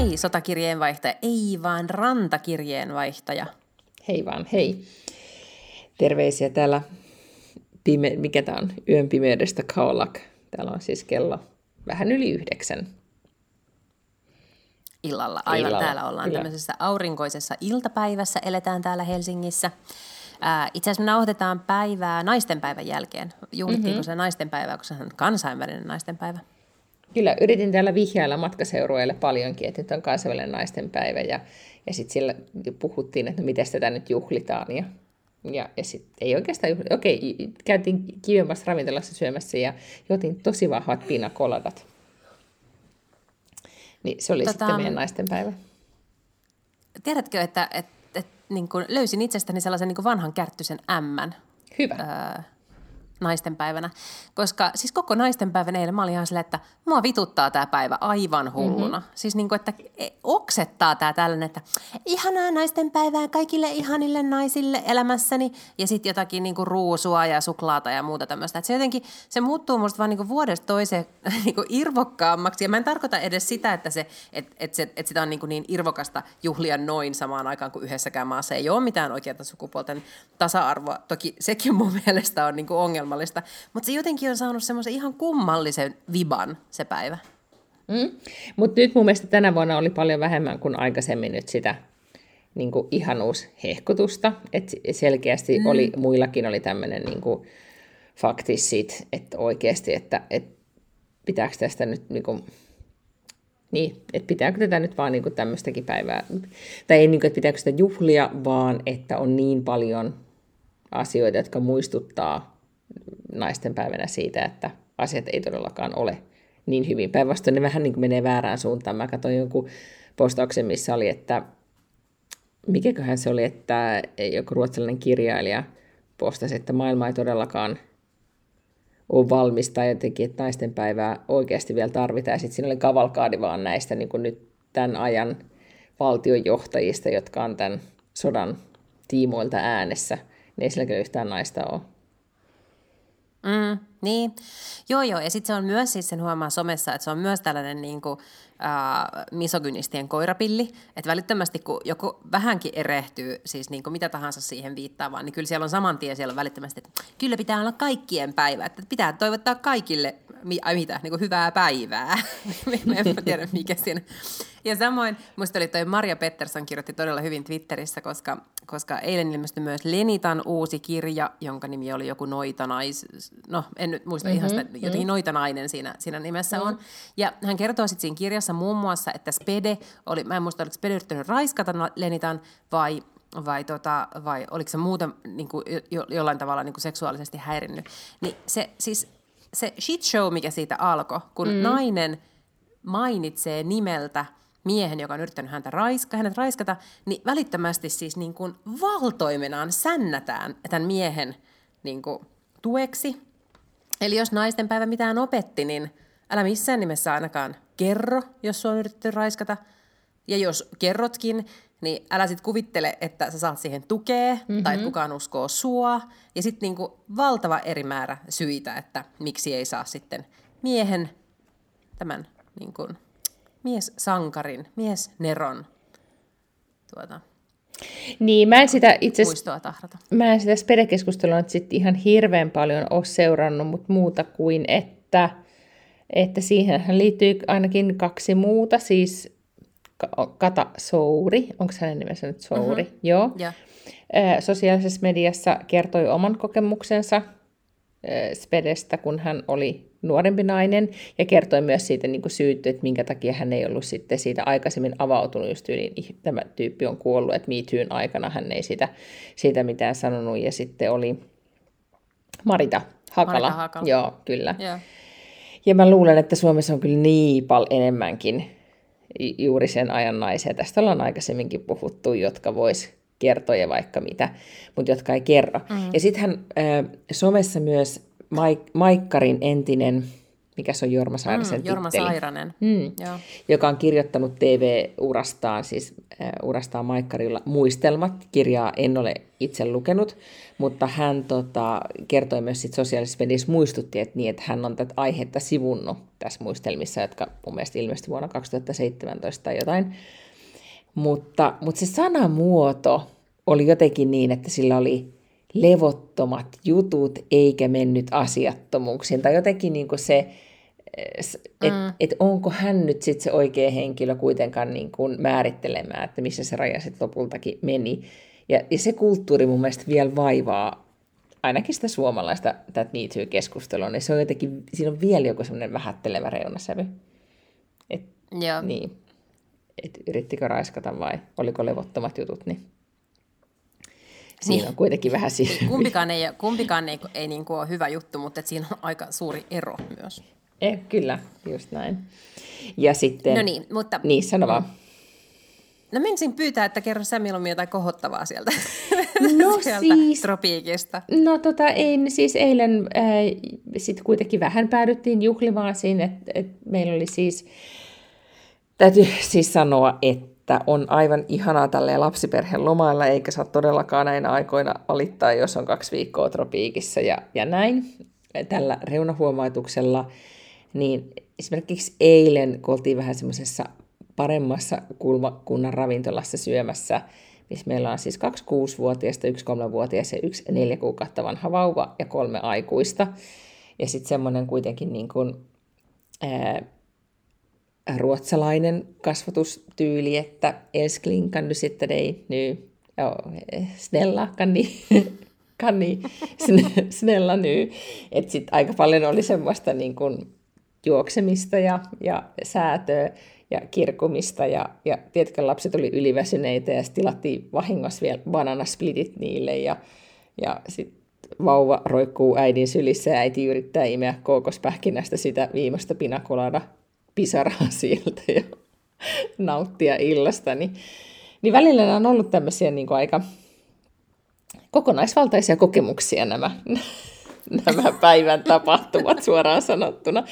Hei, sotakirjeenvaihtaja, ei vaan rantakirjeenvaihtaja. Hei vaan, hei. Terveisiä täällä, pime- mikä tämä on, yön pimeydestä Kaolak. Täällä on siis kello vähän yli yhdeksän. Illalla, aivan Illalla, täällä ollaan kyllä. tämmöisessä aurinkoisessa iltapäivässä, eletään täällä Helsingissä. Ää, itse asiassa me nauhoitetaan päivää naistenpäivän jälkeen. Juhlittiinko mm-hmm. se naistenpäivää, koska se on kansainvälinen naistenpäivä? Kyllä, yritin täällä vihjailla matkaseurueille paljonkin, että nyt on kansainvälinen naistenpäivä ja, ja sitten siellä puhuttiin, että no miten tätä nyt juhlitaan ja, ja, ja sitten ei oikeastaan. Okei, käytiin kivemmassa ravintolassa syömässä ja jotin tosi vahvat pinakoladat. Niin se oli tota, sitten meidän naistenpäivä. Tiedätkö, että, että, että niin löysin itsestäni sellaisen niin vanhan kärttyisen ämmän Hyvä. öö, naistenpäivänä. Koska siis koko naistenpäivän eilen mä olin ihan silleen, että mua vituttaa tämä päivä aivan hulluna. Mm-hmm. Siis niin kuin, että e- oksettaa tämä tällainen, että ihanaa naistenpäivää kaikille ihanille naisille elämässäni. Ja sitten jotakin niin kuin ruusua ja suklaata ja muuta tämmöistä. Että se jotenkin, se muuttuu musta vaan niin kuin vuodesta toiseen niin kuin irvokkaammaksi. Ja mä en tarkoita edes sitä, että, se, että, että, se, että sitä on niin, kuin niin irvokasta juhlia noin samaan aikaan kuin yhdessäkään maassa ei ole mitään oikeaa sukupuolten tasa-arvoa. Toki sekin mun mielestä on niin kuin ongelmallista. Mutta se jotenkin on saanut semmoisen ihan kummallisen viban se päivä. Mm. Mutta nyt mun mielestä tänä vuonna oli paljon vähemmän kuin aikaisemmin nyt sitä niin kuin ihanuushehkutusta. Et selkeästi mm. oli, muillakin oli tämmöinen niin kuin faktis siitä, että oikeasti, että, että pitääkö tästä nyt niin kuin, niin, että pitääkö tätä nyt vaan niin tämmöistäkin päivää, tai ei niin kuin, että pitääkö sitä juhlia, vaan että on niin paljon asioita, jotka muistuttaa naisten päivänä siitä, että asiat ei todellakaan ole niin hyvin. Päinvastoin ne vähän niin kuin menee väärään suuntaan. Mä katsoin jonkun postauksen, missä oli, että mikäköhän se oli, että joku ruotsalainen kirjailija postasi, että maailma ei todellakaan ole valmis tai jotenkin, että naisten päivää oikeasti vielä tarvitaan. Ja sitten siinä oli kavalkaadi vaan näistä niin kuin nyt tämän ajan valtionjohtajista, jotka on tämän sodan tiimoilta äänessä. Niin ei silläkään yhtään naista ole. Mm, niin, joo joo, ja sitten se on myös, siis sen huomaa somessa, että se on myös tällainen niin kuin, äh, misogynistien koirapilli, että välittömästi kun joku vähänkin erehtyy, siis niin kuin mitä tahansa siihen viittaavaan, niin kyllä siellä on saman tien siellä on välittömästi, että kyllä pitää olla kaikkien päivä, että pitää toivottaa kaikille, mi, ai mitä, niin kuin hyvää päivää, en tiedä mikä siinä. Ja samoin, musta oli toi Maria Pettersson kirjoitti todella hyvin Twitterissä, koska, koska eilen ilmestyi myös Lenitan uusi kirja, jonka nimi oli joku Noitanais, no en nyt muista mm-hmm, ihan sitä, jotenkin mm-hmm. Noitanainen siinä, siinä nimessä mm-hmm. on. Ja hän kertoo sitten siinä kirjassa muun muassa, että Spede oli, mä en muista, oliko Spede yrittänyt raiskata Lenitan vai vai, tota, vai oliko se muuten niin kuin, jo, jollain tavalla niin kuin seksuaalisesti häirinnyt. Niin se, siis, se shit show, mikä siitä alkoi, kun mm. nainen mainitsee nimeltä miehen, joka on yrittänyt häntä raiska, hänet raiskata, niin välittömästi siis niin kuin valtoimenaan sännätään tämän miehen niin kuin tueksi. Eli jos naisten päivä mitään opetti, niin älä missään nimessä ainakaan kerro, jos sua on yritetty raiskata. Ja jos kerrotkin, niin älä sitten kuvittele, että sä saat siihen tukea mm-hmm. tai että kukaan uskoo sua. Ja sitten niinku valtava eri määrä syitä, että miksi ei saa sitten miehen, tämän niinku, mies-sankarin, mies-neron tuota, Niin, mä en sitä itse tahrata. mä en sitä spedekeskustelua nyt sit ihan hirveän paljon ole seurannut, mutta muuta kuin, että, että siihen liittyy ainakin kaksi muuta, siis Ka- Kata Souri, onko hänen nimensä nyt Souri? Mm-hmm. Joo. Ja. Sosiaalisessa mediassa kertoi oman kokemuksensa Spedestä, kun hän oli nuorempi nainen, ja kertoi myös siitä niin kuin syyt, että minkä takia hän ei ollut sitten siitä aikaisemmin avautunut, just yli, tämä tyyppi on kuollut, että MeToon aikana hän ei siitä, siitä mitään sanonut, ja sitten oli Marita Hakala. Marita Hakala. Joo, kyllä. Joo. Ja mä luulen, että Suomessa on kyllä niin paljon enemmänkin juuri sen ajan naisia. Tästä ollaan aikaisemminkin puhuttu, jotka vois kertoa ja vaikka mitä, mutta jotka ei kerro. Mm. Ja sittenhän äh, somessa myös Maik- Maikkarin entinen mikä se on Jorma Sairasen mm, Jorma titteli, Sairanen, mm, Joo. joka on kirjoittanut TV-urastaan, siis äh, urastaan Maikkarilla muistelmat. Kirjaa en ole itse lukenut, mutta hän tota, kertoi myös sit sosiaalisessa mediassa muistutti, että, niin, että hän on tätä aihetta sivunnut tässä muistelmissa, jotka mun mielestä ilmestyi vuonna 2017 tai jotain. Mutta, mutta se sanamuoto oli jotenkin niin, että sillä oli levottomat jutut eikä mennyt asiattomuuksiin. Tai jotenkin niin kuin se, että mm. et onko hän nyt sitten se oikea henkilö kuitenkaan niin kuin määrittelemään, että missä se raja sitten lopultakin meni. Ja, ja se kulttuuri mun mielestä vielä vaivaa ainakin sitä suomalaista tätä Me keskustelua niin se on jotenkin, siinä on vielä joku semmoinen vähättelevä reunasävy. Et, Joo. Niin. Et yrittikö raiskata vai oliko levottomat jutut, niin siinä niin. on kuitenkin vähän siinä. Kumpikaan ei, kumpikaan ei, ei niin kuin ole hyvä juttu, mutta siinä on aika suuri ero myös. Eh, kyllä, just näin. Ja sitten... No niin, mutta... Niin, sano vaan. No menisin pyytää, että kerro sä mieluummin jotain kohottavaa sieltä, no, sieltä siis, tropiikista. No tota, ei, siis eilen äh, sitten kuitenkin vähän päädyttiin juhlimaan siinä, että et meillä oli siis, täytyy siis sanoa, että on aivan ihanaa tälleen lapsiperheen lomailla, eikä saa todellakaan näinä aikoina valittaa, jos on kaksi viikkoa tropiikissa ja, ja näin. Tällä reunahuomautuksella, niin esimerkiksi eilen, kun oltiin vähän semmoisessa paremmassa kulmakunnan ravintolassa syömässä, missä meillä on siis kaksi kuusivuotiaista, yksi kolmevuotias ja yksi neljä kuukautta vanha vauva ja kolme aikuista. Ja sitten semmoinen kuitenkin niin kuin, ää, ruotsalainen kasvatustyyli, että älskling kan du sitta dig nu? Ja, snälla kan ni, kan ni snälla nu? Että sitten aika paljon oli semmoista niin kuin juoksemista ja, ja säätöä ja kirkumista. Ja, ja tietenkin lapset oli yliväsyneitä ja tilattiin vahingossa vielä bananasplitit niille. Ja, ja sitten vauva roikkuu äidin sylissä ja äiti yrittää imeä kookospähkinästä sitä viimeistä pinakolada pisaraa sieltä ja nauttia illasta. Niin, niin välillä nämä on ollut tämmöisiä niin aika kokonaisvaltaisia kokemuksia nämä nämä päivän tapahtumat suoraan sanottuna.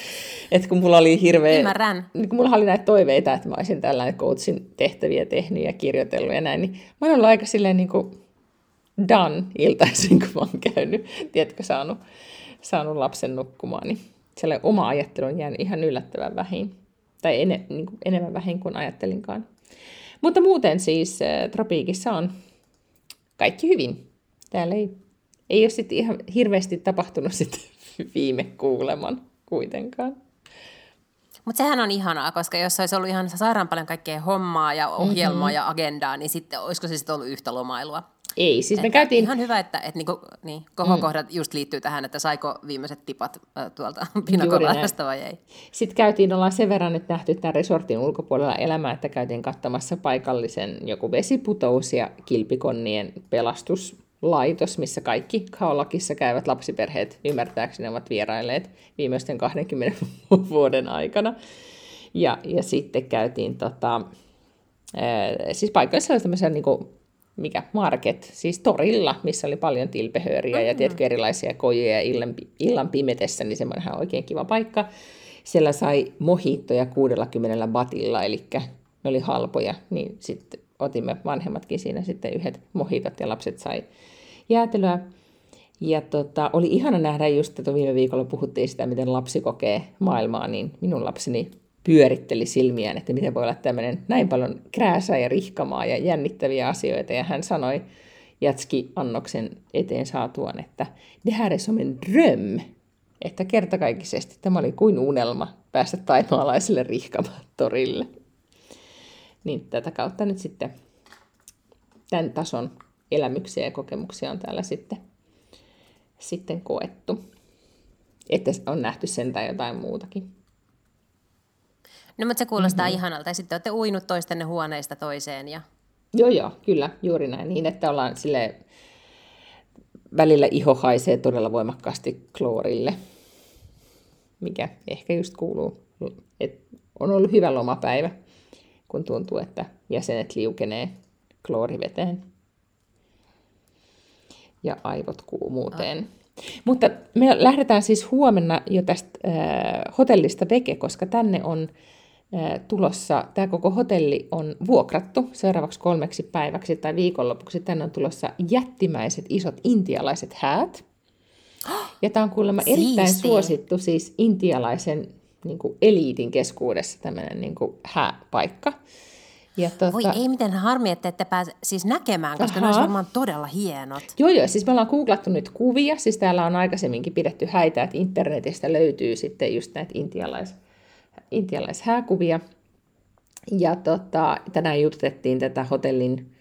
Et kun mulla oli hirveä... Ymmärrän. Niin kun mulla oli näitä toiveita, että mä olisin tällainen coachin tehtäviä tehnyt ja kirjoitellut ja näin, niin mä oon ollut aika silleen niin kuin done iltaisin, kun mä oon käynyt, tiedätkö, saanut, saanut lapsen nukkumaan, niin sellainen oma ajattelu on jäänyt ihan yllättävän vähin. Tai ene, niin kuin enemmän vähin kuin ajattelinkaan. Mutta muuten siis äh, tropiikissa on kaikki hyvin. Täällä ei ei ole sitten ihan hirveästi tapahtunut sit viime kuuleman kuitenkaan. Mutta sehän on ihanaa, koska jos olisi ollut ihan sairaan paljon kaikkea hommaa ja ohjelmaa mm-hmm. ja agendaa, niin sitten olisiko se sitten ollut yhtä lomailua? Ei, siis me että käytiin... Ihan hyvä, että, että niinku, niin, kohokohdat mm. just liittyy tähän, että saiko viimeiset tipat äh, tuolta pinakolaadasta vai ei. Sitten käytiin, ollaan sen verran nyt nähty tämän resortin ulkopuolella elämää, että käytiin katsomassa paikallisen joku vesiputous ja kilpikonnien pelastus laitos, missä kaikki Kaolakissa käyvät lapsiperheet ymmärtääkseni ovat vierailleet viimeisten 20 vuoden aikana. Ja, ja sitten käytiin tota, siis paikallisella tämmöisellä niin mikä, market, siis torilla, missä oli paljon tilpehööriä mm-hmm. ja tiedätkö, erilaisia kojuja ja illan, illan pimetessä, niin semmoinen oikein kiva paikka. Siellä sai mohittoja 60 batilla, eli ne oli halpoja, niin sitten otimme vanhemmatkin siinä sitten yhdet mohitat ja lapset sai jäätelöä. Ja tota, oli ihana nähdä just, että viime viikolla puhuttiin sitä, miten lapsi kokee maailmaa, niin minun lapseni pyöritteli silmiään, että miten voi olla tämmöinen näin paljon krääsää ja rihkamaa ja jännittäviä asioita. Ja hän sanoi Jatski-annoksen eteen saatuaan, että det här är som en dröm. Että kertakaikkisesti tämä oli kuin unelma päästä taimaalaiselle rihkamatorille. Niin tätä kautta nyt sitten tämän tason elämyksiä ja kokemuksia on täällä sitten, sitten koettu. Että on nähty sen tai jotain muutakin. No mutta se kuulostaa mm-hmm. ihanalta. Ja sitten olette uinut toistenne huoneista toiseen. Ja... Joo, joo, kyllä, juuri näin. Niin, että ollaan sille välillä iho haisee todella voimakkaasti kloorille, mikä ehkä just kuuluu, että on ollut hyvä lomapäivä. kun tuntuu, että jäsenet liukenee klooriveteen ja aivot kuumuuteen. Oh. Mutta me lähdetään siis huomenna jo tästä äh, hotellista veke, koska tänne on tulossa, tämä koko hotelli on vuokrattu seuraavaksi kolmeksi päiväksi tai viikonlopuksi. Tänne on tulossa jättimäiset isot intialaiset häät. Ja tämä on kuulemma erittäin suosittu siis intialaisen niin kuin eliitin keskuudessa tämmöinen niin kuin hääpaikka. Ja tuota... Voi ei miten harmi, että ette pääse siis näkemään, koska Aha. ne varmaan todella hienot. Joo, joo, siis me ollaan googlattu nyt kuvia, siis täällä on aikaisemminkin pidetty häitä, että internetistä löytyy sitten just näitä intialais, intialaishääkuvia. Ja tota, tänään jututettiin tätä hotellin,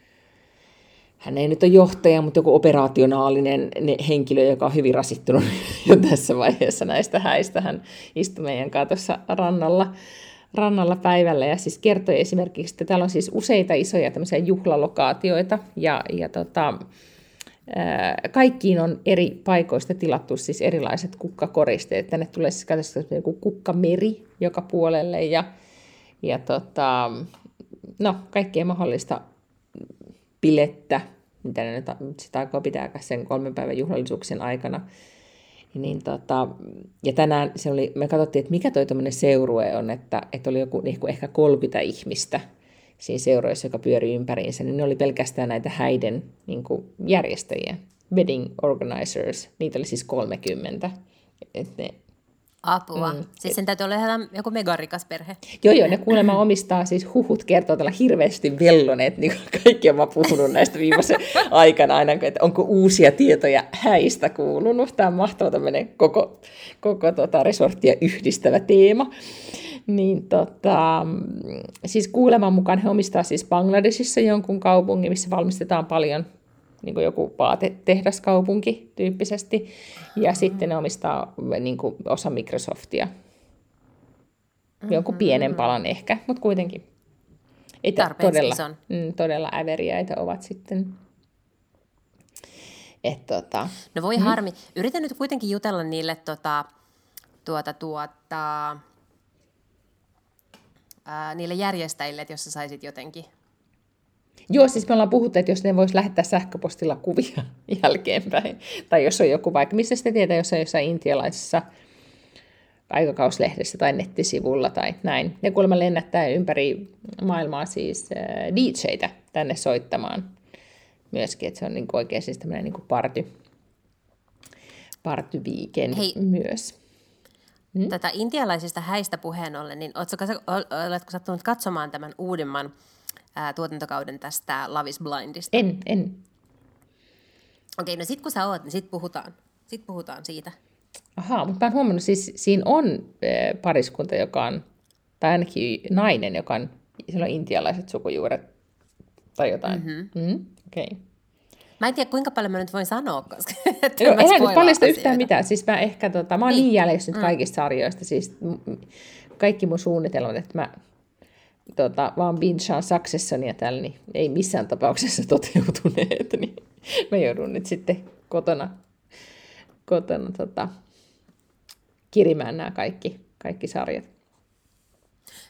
hän ei nyt ole johtaja, mutta joku operaationaalinen henkilö, joka on hyvin rasittunut jo tässä vaiheessa näistä häistä. Hän istui meidän kanssa rannalla rannalla päivällä ja siis kertoi esimerkiksi, että täällä on siis useita isoja tämmöisiä juhlalokaatioita ja, ja tota, kaikkiin on eri paikoista tilattu siis erilaiset kukkakoristeet. Tänne tulee siis katsotaan joku kukkameri joka puolelle ja, ja tota, no, kaikkea mahdollista pilettä, mitä ne nyt sitä aikaa pitää sen kolmen päivän juhlallisuuksien aikana. Niin tota, ja tänään se oli, me katsottiin, että mikä toi tämmöinen seurue on, että, että oli joku niin ehkä 30 ihmistä siinä seuroissa, joka pyörii ympäriinsä, niin ne oli pelkästään näitä häiden niin kuin järjestäjiä, wedding organizers, niitä oli siis 30. Että ne Apua. Mm. Siis sen täytyy olla ihan joku megarikas perhe. Joo, joo, ne kuulemma omistaa, siis huhut kertoo tällä hirveästi velloneet, niin kuin kaikki on puhunut näistä viimeisen aikana aina, että onko uusia tietoja häistä kuulunut. Tämä on mahtava tämmöinen koko, koko tota, resorttia yhdistävä teema. Niin tota, siis kuuleman mukaan he omistaa siis Bangladesissa jonkun kaupungin, missä valmistetaan paljon niin kuin joku vaatetehdaskaupunki tyyppisesti, ja mm-hmm. sitten ne omistaa niin kuin osa Microsoftia. Mm-hmm. Jonkun pienen palan ehkä, mutta kuitenkin. Ei todella, ison. Mm, todella äveriäitä ovat sitten. Et, tota, no voi mm. harmi. Yritän nyt kuitenkin jutella niille tota, tuota, tuota, ää, niille järjestäjille, että jos sä saisit jotenkin Joo, siis me ollaan puhuttu, että jos ne vois lähettää sähköpostilla kuvia jälkeenpäin, tai jos on joku vaikka, missä sitten tietää, jos on jossain intialaisessa aikakauslehdessä tai nettisivulla tai näin. Ne kuulemma lennättää ympäri maailmaa siis äh, DJitä tänne soittamaan myöskin, että se on niin oikein siis tämmöinen niin party, party weekend Hei. myös. Hmm? Tätä intialaisista häistä puheen ollen, niin oletko, oletko sattunut katsomaan tämän uudemman ää, tuotantokauden tästä Love is Blindista? En, en. Okei, no sit kun sä oot, niin sit puhutaan. Sit puhutaan siitä. Ahaa, mutta mä oon huomannut, siis siinä on äh, pariskunta, joka on, tai ainakin nainen, joka on, sillä on intialaiset sukujuuret tai jotain. Mm-hmm. Mm-hmm. Okei. Okay. Mä en tiedä, kuinka paljon mä nyt voin sanoa, koska Joo, en nyt paljasta yhtään mitään. Siis mä ehkä, tota, mä oon niin, niin jäljessä nyt mm. kaikista sarjoista. Siis kaikki mun suunnitelmat, että mä tota, vaan binchaan Successionia täällä, niin ei missään tapauksessa toteutuneet, niin mä joudun nyt sitten kotona, kotona tota, kirimään nämä kaikki, kaikki sarjat.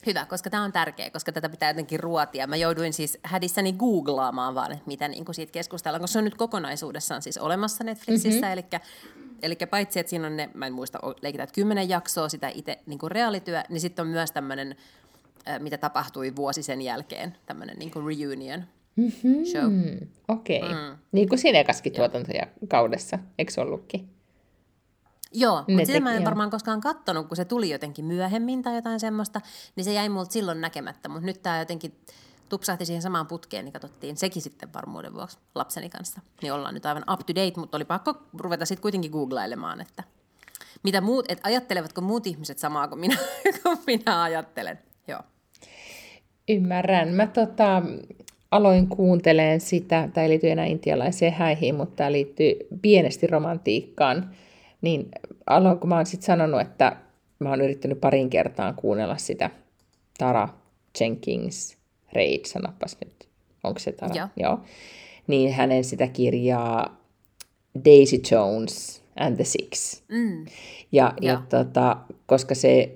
Hyvä, koska tämä on tärkeä, koska tätä pitää jotenkin ruotia. Mä jouduin siis hädissäni googlaamaan vaan, että mitä niin siitä keskustellaan, koska se on nyt kokonaisuudessaan siis olemassa Netflixissä, mm-hmm. eli Eli paitsi, että siinä on ne, mä en muista, leikitään, että kymmenen jaksoa sitä itse niin reaalityö, niin sitten on myös tämmöinen mitä tapahtui vuosi sen jälkeen, tämmöinen niin reunion mm-hmm. show. Okei, okay. mm. niin kuin siinä ekaskin tuotantokaudessa, eikö ollutkin? Joo, mutta sitä mä en varmaan koskaan kattonut, kun se tuli jotenkin myöhemmin tai jotain semmoista, niin se jäi multa silloin näkemättä, mutta nyt tämä jotenkin tupsahti siihen samaan putkeen, niin katsottiin sekin sitten varmuuden vuoksi lapseni kanssa. Niin ollaan nyt aivan up to date, mutta oli pakko ruveta sitten kuitenkin googlailemaan, että mitä muut, että ajattelevatko muut ihmiset samaa kuin minä, kuin minä ajattelen. Joo. Ymmärrän. Mä tota, aloin kuunteleen sitä, tai ei liity enää intialaiseen häihin, mutta tämä liittyy pienesti romantiikkaan. Niin aloin, kun mä oon sitten sanonut, että mä oon yrittänyt parin kertaan kuunnella sitä Tara Jenkins Reid, sanopas nyt, onko se Tara? Joo. Joo. Niin hänen sitä kirjaa Daisy Jones and the Six. Mm. Ja, ja. ja tota, koska se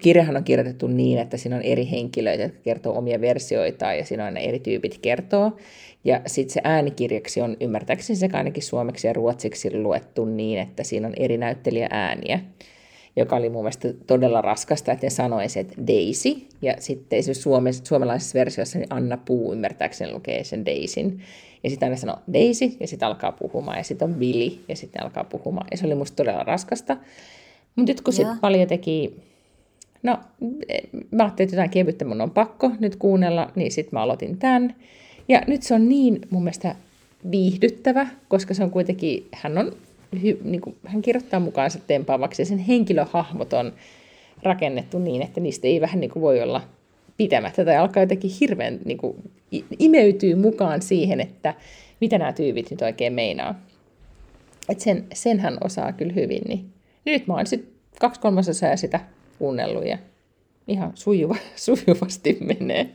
kirjahan on kirjoitettu niin, että siinä on eri henkilöitä, jotka kertoo omia versioitaan ja siinä on ne eri tyypit kertoo. Ja sitten se äänikirjaksi on ymmärtääkseni sekä ainakin suomeksi ja ruotsiksi luettu niin, että siinä on eri näyttelijä ääniä joka oli mun mielestä todella raskasta, että ne sanoisi, että Daisy, ja sitten esimerkiksi suome- suomalaisessa versiossa niin Anna Puu ymmärtääkseni lukee sen Daisin, ja sitten aina sanoo Daisy, ja sitten alkaa puhumaan, ja sitten on Billy, ja sitten alkaa puhumaan, ja se oli musta todella raskasta. Mutta nyt kun sitten paljon teki, no mä ajattelin, että jotain kevyttä mun on pakko nyt kuunnella, niin sitten mä aloitin tämän. Ja nyt se on niin mun mielestä viihdyttävä, koska se on kuitenkin, hän on niin kuin, hän kirjoittaa mukaansa tempaavaksi ja sen henkilöhahmot on rakennettu niin, että niistä ei vähän niin kuin voi olla pitämättä tai alkaa jotenkin hirveän niin kuin, imeytyy mukaan siihen, että mitä nämä tyypit nyt oikein meinaa. Et sen, sen hän osaa kyllä hyvin. Niin nyt mä oon sitten kaksi kolmasosaa sitä kuunnellut ja ihan sujuva, sujuvasti menee.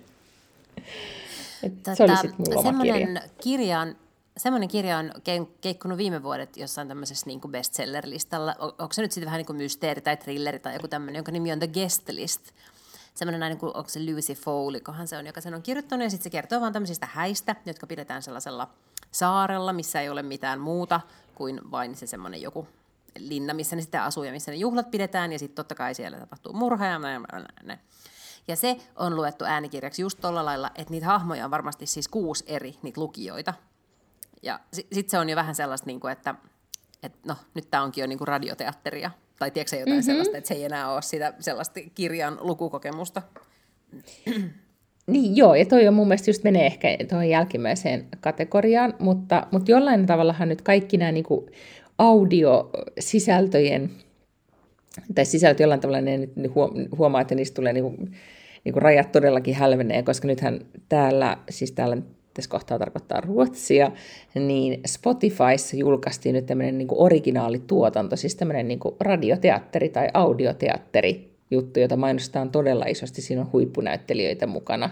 Et tota, se oli tota, sitten mulla oma kirja. kirjan semmoinen kirja on keikkunut viime vuodet jossain tämmöisessä niin kuin bestseller-listalla. Onko se nyt sitten vähän niin kuin mysteeri tai thrilleri tai joku tämmöinen, jonka nimi on The Guest List. Semmoinen näin, kuin, onko se Lucy Foley, kohan se on, joka sen on kirjoittanut. Ja sitten se kertoo vaan tämmöisistä häistä, jotka pidetään sellaisella saarella, missä ei ole mitään muuta kuin vain se semmoinen joku linna, missä ne sitten asuu ja missä ne juhlat pidetään. Ja sitten totta kai siellä tapahtuu murha ja näin. Ja se on luettu äänikirjaksi just tuolla lailla, että niitä hahmoja on varmasti siis kuusi eri niitä lukijoita. Ja sitten sit se on jo vähän sellaista, niin kuin, että, että no, nyt tämä onkin jo niin kuin radioteatteria. Tai tiedätkö jotain mm-hmm. sellaista, että se ei enää ole sitä sellaista kirjan lukukokemusta. Niin joo, ja toi on mun mielestä just menee ehkä tuohon jälkimmäiseen kategoriaan, mutta, mutta jollain tavallahan nyt kaikki nämä niin audiosisältöjen, tai sisältö jollain tavalla ne nyt huomaa, että niistä tulee niin kuin, niin kuin rajat todellakin hälvenee, koska nythän täällä, siis täällä tässä kohtaa tarkoittaa Ruotsia, niin Spotifyssa julkaistiin nyt tämmöinen niin originaalituotanto, siis tämmöinen niin radioteatteri tai audioteatteri juttu, jota mainostaa todella isosti. Siinä on huippunäyttelijöitä mukana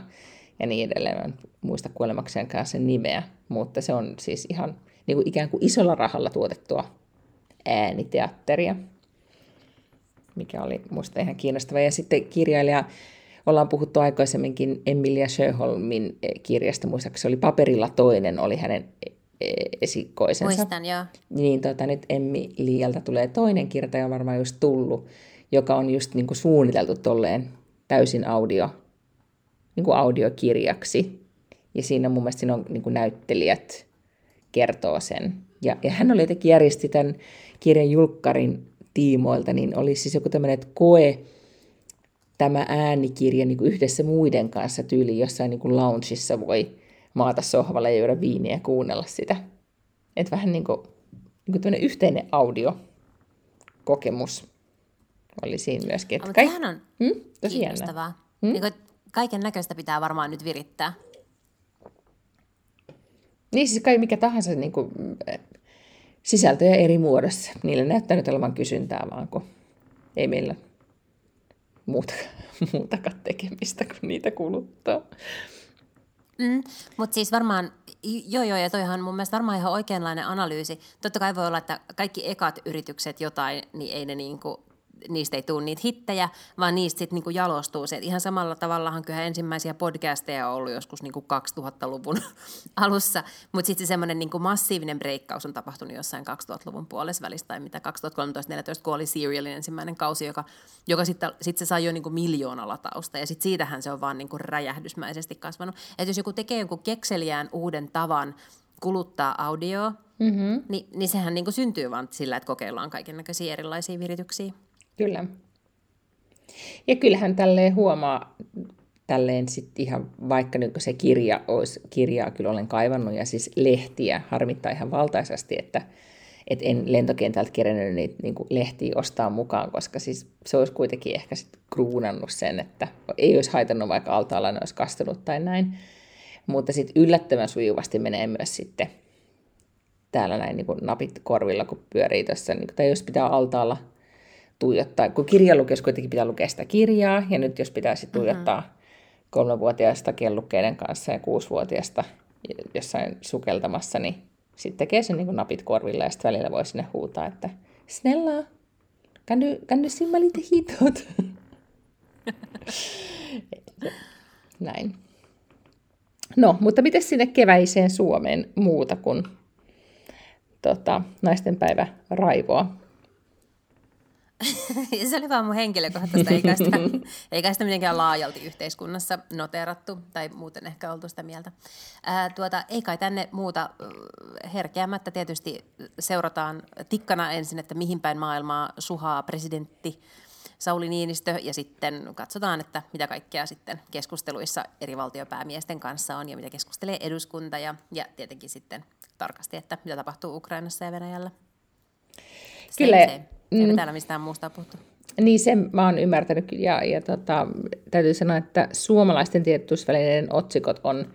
ja niin edelleen. en muista kuolemakseenkaan sen nimeä, mutta se on siis ihan niin kuin ikään kuin isolla rahalla tuotettua ääniteatteria, mikä oli musta ihan kiinnostava. Ja sitten kirjailija ollaan puhuttu aikaisemminkin Emilia Sjöholmin eh, kirjasta, muistaakseni se oli Paperilla toinen, oli hänen eh, esikoisensa. Muistan, joo. Niin tota, nyt Emilialta tulee toinen kirja, ja on varmaan just tullut, joka on just niin kuin suunniteltu tolleen täysin audio, niin kuin audiokirjaksi. Ja siinä mun mielestä siinä on niin kuin näyttelijät kertoo sen. Ja, ja hän oli jotenkin järjesti tämän kirjan julkkarin tiimoilta, niin oli siis joku tämmöinen koe, tämä äänikirja niin kuin yhdessä muiden kanssa tyyli jossain niin kuin loungeissa voi maata sohvalle ja juoda viiniä ja kuunnella sitä. Että vähän niin kuin, niin kuin yhteinen audiokokemus oli siinä myöskin. Että kaik... on hmm? Tosi kiinnostavaa. Hmm? Niin kaiken näköistä pitää varmaan nyt virittää. Niin siis kai mikä tahansa niin kuin, sisältöjä eri muodossa. Niille näyttää nyt olevan kysyntää vaan, kun ei meillä muuta, muutakaan tekemistä kuin niitä kuluttaa. Mm, mutta siis varmaan, joo joo, ja toihan mun mielestä varmaan ihan oikeanlainen analyysi. Totta kai voi olla, että kaikki ekat yritykset jotain, niin ei ne niinku niistä ei tule niitä hittejä, vaan niistä sitten niinku jalostuu se. Et ihan samalla tavallahan kyllä ensimmäisiä podcasteja on ollut joskus niinku 2000-luvun alussa, mutta sitten se semmoinen niinku massiivinen breikkaus on tapahtunut jossain 2000-luvun puolessa välistä, tai mitä 2013-2014, kun oli Serialin ensimmäinen kausi, joka, joka sitten sit se sai jo niinku miljoona latausta, ja sitten siitähän se on vaan niinku räjähdysmäisesti kasvanut. Että jos joku tekee jonkun kekseliään uuden tavan kuluttaa audioa, mm-hmm. niin, niin sehän niinku syntyy vaan sillä, että kokeillaan kaiken näköisiä erilaisia virityksiä. Kyllä. Ja kyllähän tälleen huomaa, tälleen sitten ihan, vaikka nyt se kirja olisi, kirjaa kyllä olen kaivannut ja siis lehtiä harmittaa ihan valtaisesti, että et en lentokentältä kerennyt niitä niin lehtiä ostaa mukaan, koska siis se olisi kuitenkin ehkä sitten kruunannut sen, että ei olisi haitannut vaikka altaalla ne olisi kastunut tai näin. Mutta sitten yllättävän sujuvasti menee myös sitten täällä näin niin napit korvilla, kun pyörii tuossa, niin tai jos pitää altaalla tuijottaa, kun kirjalukiessa kuitenkin pitää lukea sitä kirjaa, ja nyt jos pitäisi tuijottaa mm-hmm. kolmevuotiaista kellukkeiden kanssa ja kuusivuotiaista jossain sukeltamassa, niin sitten tekee sen niin napit korvilla ja sitten välillä voi sinne huutaa, että Snella, kan du, kan du simma lite hitåt? Näin. No, mutta miten sinne keväiseen Suomeen muuta kuin tota, päivä raivoa? se oli vaan mun henkilökohtaista, eikä sitä, eikä sitä mitenkään laajalti yhteiskunnassa noterattu tai muuten ehkä oltu sitä mieltä. Ää, tuota, ei kai tänne muuta herkeämättä tietysti seurataan tikkana ensin, että mihin päin maailmaa suhaa presidentti Sauli Niinistö ja sitten katsotaan, että mitä kaikkea sitten keskusteluissa eri valtiopäämiesten kanssa on ja mitä keskustelee eduskunta ja, ja tietenkin sitten tarkasti, että mitä tapahtuu Ukrainassa ja Venäjällä. Kyllä. Se, se, ei mm. täällä mistään muusta puhuttu. Niin, sen mä oon ymmärtänyt ja, ja tota, täytyy sanoa, että suomalaisten tiedotusvälineiden otsikot on,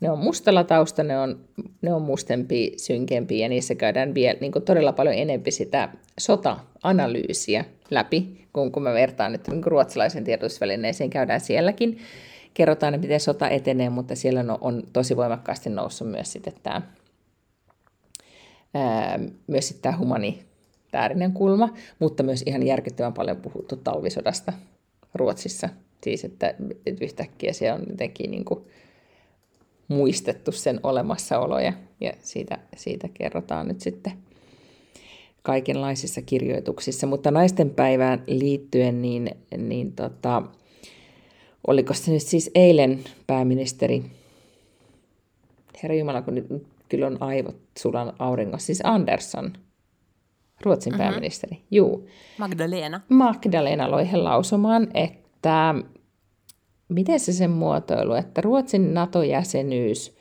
ne on mustalla tausta, ne on, ne on mustempi, synkempi ja niissä käydään vielä niin todella paljon enempi sitä sota-analyysiä läpi, kun, kun mä vertaan nyt niin ruotsalaisen tiedotusvälineeseen, käydään sielläkin. Kerrotaan, miten sota etenee, mutta siellä on, on tosi voimakkaasti noussut myös sitten tämä, ää, myös sitten tämä humanitaarinen kulma, mutta myös ihan järkyttävän paljon puhuttu talvisodasta Ruotsissa. Siis, että, että yhtäkkiä se on jotenkin niin kuin muistettu sen olemassaolo ja, ja siitä, siitä kerrotaan nyt sitten kaikenlaisissa kirjoituksissa. Mutta naisten päivään liittyen, niin, niin tota, oliko se nyt siis eilen pääministeri, herra Jumala, kun nyt kyllä on aivot sulan auringossa, siis Andersson, Ruotsin mm-hmm. pääministeri, juu. Magdalena. Magdalena Loihe lausumaan, että miten se sen muotoilu, että Ruotsin NATO-jäsenyys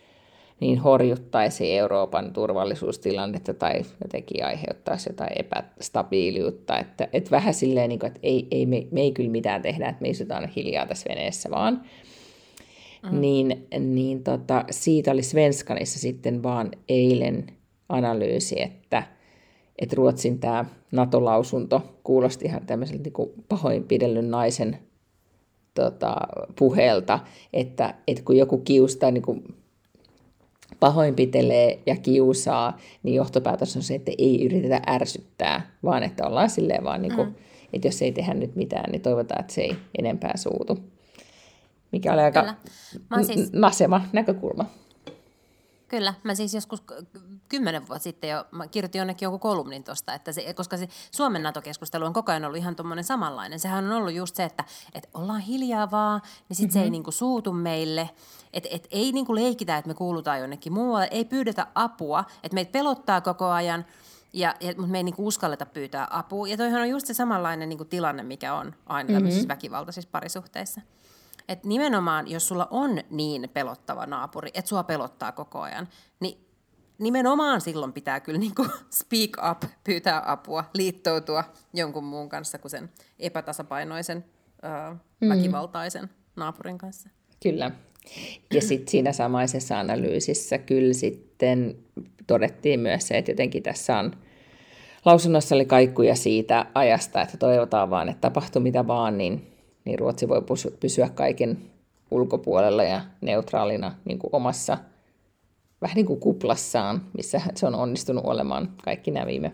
niin horjuttaisi Euroopan turvallisuustilannetta tai jotenkin aiheuttaisi jotain epästabiiliutta. Että, että vähän silleen, niin kuin, että ei, ei, me, me ei kyllä mitään tehdä, että me istutaan hiljaa tässä veneessä vaan. Mm. Niin, niin tota, siitä oli Svenskanissa sitten vaan eilen analyysi, että, että Ruotsin tämä NATO-lausunto kuulosti ihan tämmöiseltä niin pahoinpidellyn naisen tota, puheelta, että, että kun joku kiustaa, niin kuin pahoinpitelee ja kiusaa, niin johtopäätös on se, että ei yritetä ärsyttää, vaan että ollaan silleen vaan, niin kuin, mm. että jos ei tehdä nyt mitään, niin toivotaan, että se ei enempää suutu. Mikä oli aika siis... nasema näkökulma. Kyllä, mä siis joskus kymmenen vuotta sitten jo, mä kirjoitin jonnekin joku kolumnin tuosta, että se, koska se Suomen NATO-keskustelu on koko ajan ollut ihan tuommoinen samanlainen. Sehän on ollut just se, että, että ollaan hiljaa vaan, niin sitten mm-hmm. se ei mhm. niinku suutu meille. Että et ei niinku leikitä, että me kuulutaan jonnekin muualle, ei pyydetä apua, että meitä pelottaa koko ajan, ja, ja, mutta me ei niinku uskalleta pyytää apua. Ja toihan on just se samanlainen niinku tilanne, mikä on aina mm-hmm. väkivaltaisissa parisuhteissa. Et nimenomaan, jos sulla on niin pelottava naapuri, että sua pelottaa koko ajan, niin nimenomaan silloin pitää kyllä niin kuin speak up, pyytää apua, liittoutua jonkun muun kanssa kuin sen epätasapainoisen, ö, mm. väkivaltaisen naapurin kanssa. Kyllä. Ja sitten siinä samaisessa analyysissä kyllä sitten todettiin myös se, että jotenkin tässä on lausunnossa oli kaikkuja siitä ajasta, että toivotaan vaan, että tapahtuu mitä vaan, niin niin Ruotsi voi pysyä kaiken ulkopuolella ja neutraalina niin kuin omassa vähän niin kuin kuplassaan, missä se on onnistunut olemaan kaikki nämä viime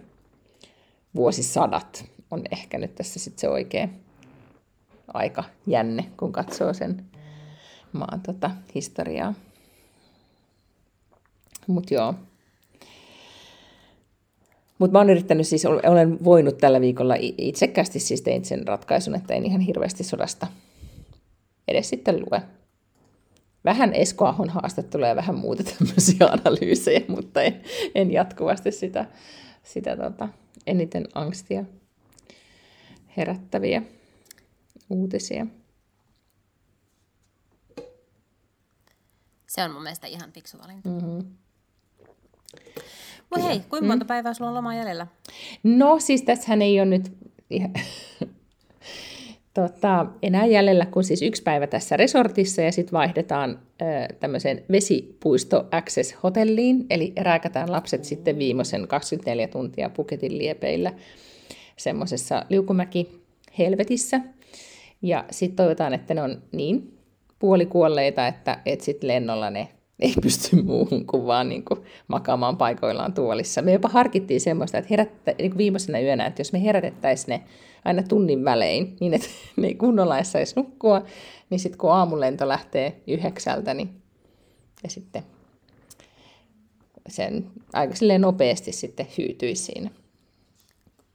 vuosisadat on ehkä nyt tässä sitten se oikea aika jänne, kun katsoo sen maan tota, historiaa. Mutta joo, mutta mä oon yrittänyt siis, olen voinut tällä viikolla itsekästi siis tein sen ratkaisun, että en ihan hirveästi sodasta edes sitten lue. Vähän Esko Ahon haastatteluja ja vähän muuta tämmöisiä analyysejä, mutta en, en jatkuvasti sitä, sitä tota, eniten angstia herättäviä uutisia. Se on mun mielestä ihan fiksu valinta. Mm-hmm. Mutta hei, kuinka monta mm. päivää sulla on lomaa jäljellä? No siis tässähän ei ole nyt tota, enää jäljellä kuin siis yksi päivä tässä resortissa ja sitten vaihdetaan ö, tämmöiseen vesipuisto access hotelliin, eli rääkätään lapset sitten viimeisen 24 tuntia Puketin liepeillä semmoisessa liukumäki helvetissä. Ja sitten toivotaan, että ne on niin puolikuolleita, että et sitten lennolla ne ei pysty muuhun kuin vaan niin kuin makaamaan paikoillaan tuolissa. Me jopa harkittiin semmoista, että herättä, niin kuin viimeisenä yönä, että jos me herätettäisiin ne aina tunnin välein, niin että ne ei kunnolla edes saisi nukkua, niin sitten kun aamulento lähtee yhdeksältä, niin ja sitten sen aika nopeasti sitten hyytyisi siinä.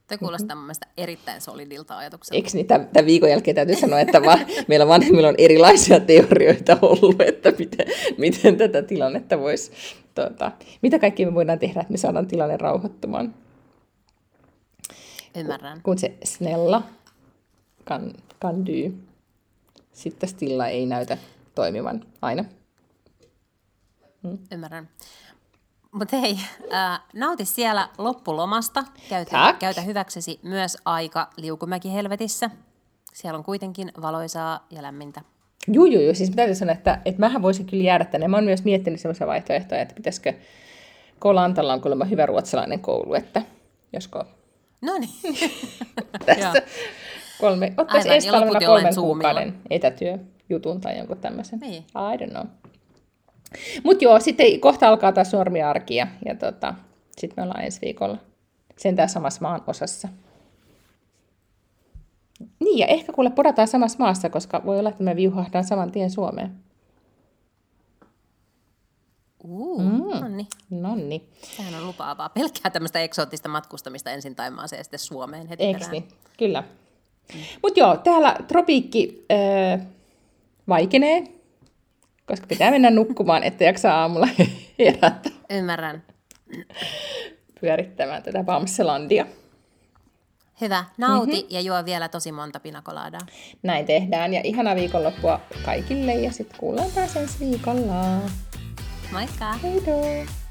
Tämä kuulostaa mm-hmm. mielestä erittäin solidilta ajatukselta. Eikö niin? Tämän, viikon jälkeen täytyy sanoa, että vaan, meillä vanhemmilla on erilaisia teorioita ollut, että miten, miten tätä tilannetta voisi, tuota, mitä kaikki me voidaan tehdä, että me saadaan tilanne rauhoittumaan. Ymmärrän. Kun se snella kan, kan dy, sitten stilla ei näytä toimivan aina. Mm. Ymmärrän. Mutta hei, äh, nauti siellä loppulomasta. Käytä, käytä hyväksesi myös aika Liukumäki-helvetissä. Siellä on kuitenkin valoisaa ja lämmintä. Joo, joo, joo. Siis täytyy sanoa, että, että mähän voisin kyllä jäädä tänne. Mä oon myös miettinyt sellaisia vaihtoehtoja, että pitäisikö Kolantalla on kuulemma hyvä ruotsalainen koulu, että josko... No niin. Tästä kolme, ottaisi ensi kolmen kuukauden etätyöjutun tai jonkun tämmöisen. Niin. I don't know. Mutta joo, sitten kohta alkaa taas normiarki ja, ja tota, sitten me ollaan ensi viikolla sentään samassa maan osassa. Niin, ja ehkä kuule podataan samassa maassa, koska voi olla, että me viuhahdan saman tien Suomeen. Uh, mm. nonni. Nonni. Sehän on lupaavaa. Pelkkää tämmöistä eksoottista matkustamista ensin Taimaaseen ja sitten Suomeen heti Eiks niin? Kyllä. Mm. Mutta joo, täällä tropiikki äh, vaikenee koska pitää mennä nukkumaan, että jaksaa aamulla herätä. Ymmärrän. Pyörittämään tätä Bamselandia. Hyvä. Nauti mm-hmm. ja juo vielä tosi monta pinakolaadaa. Näin tehdään ja ihana viikonloppua kaikille ja sitten kuullaan taas ensi viikolla. Moikka! Heidoo!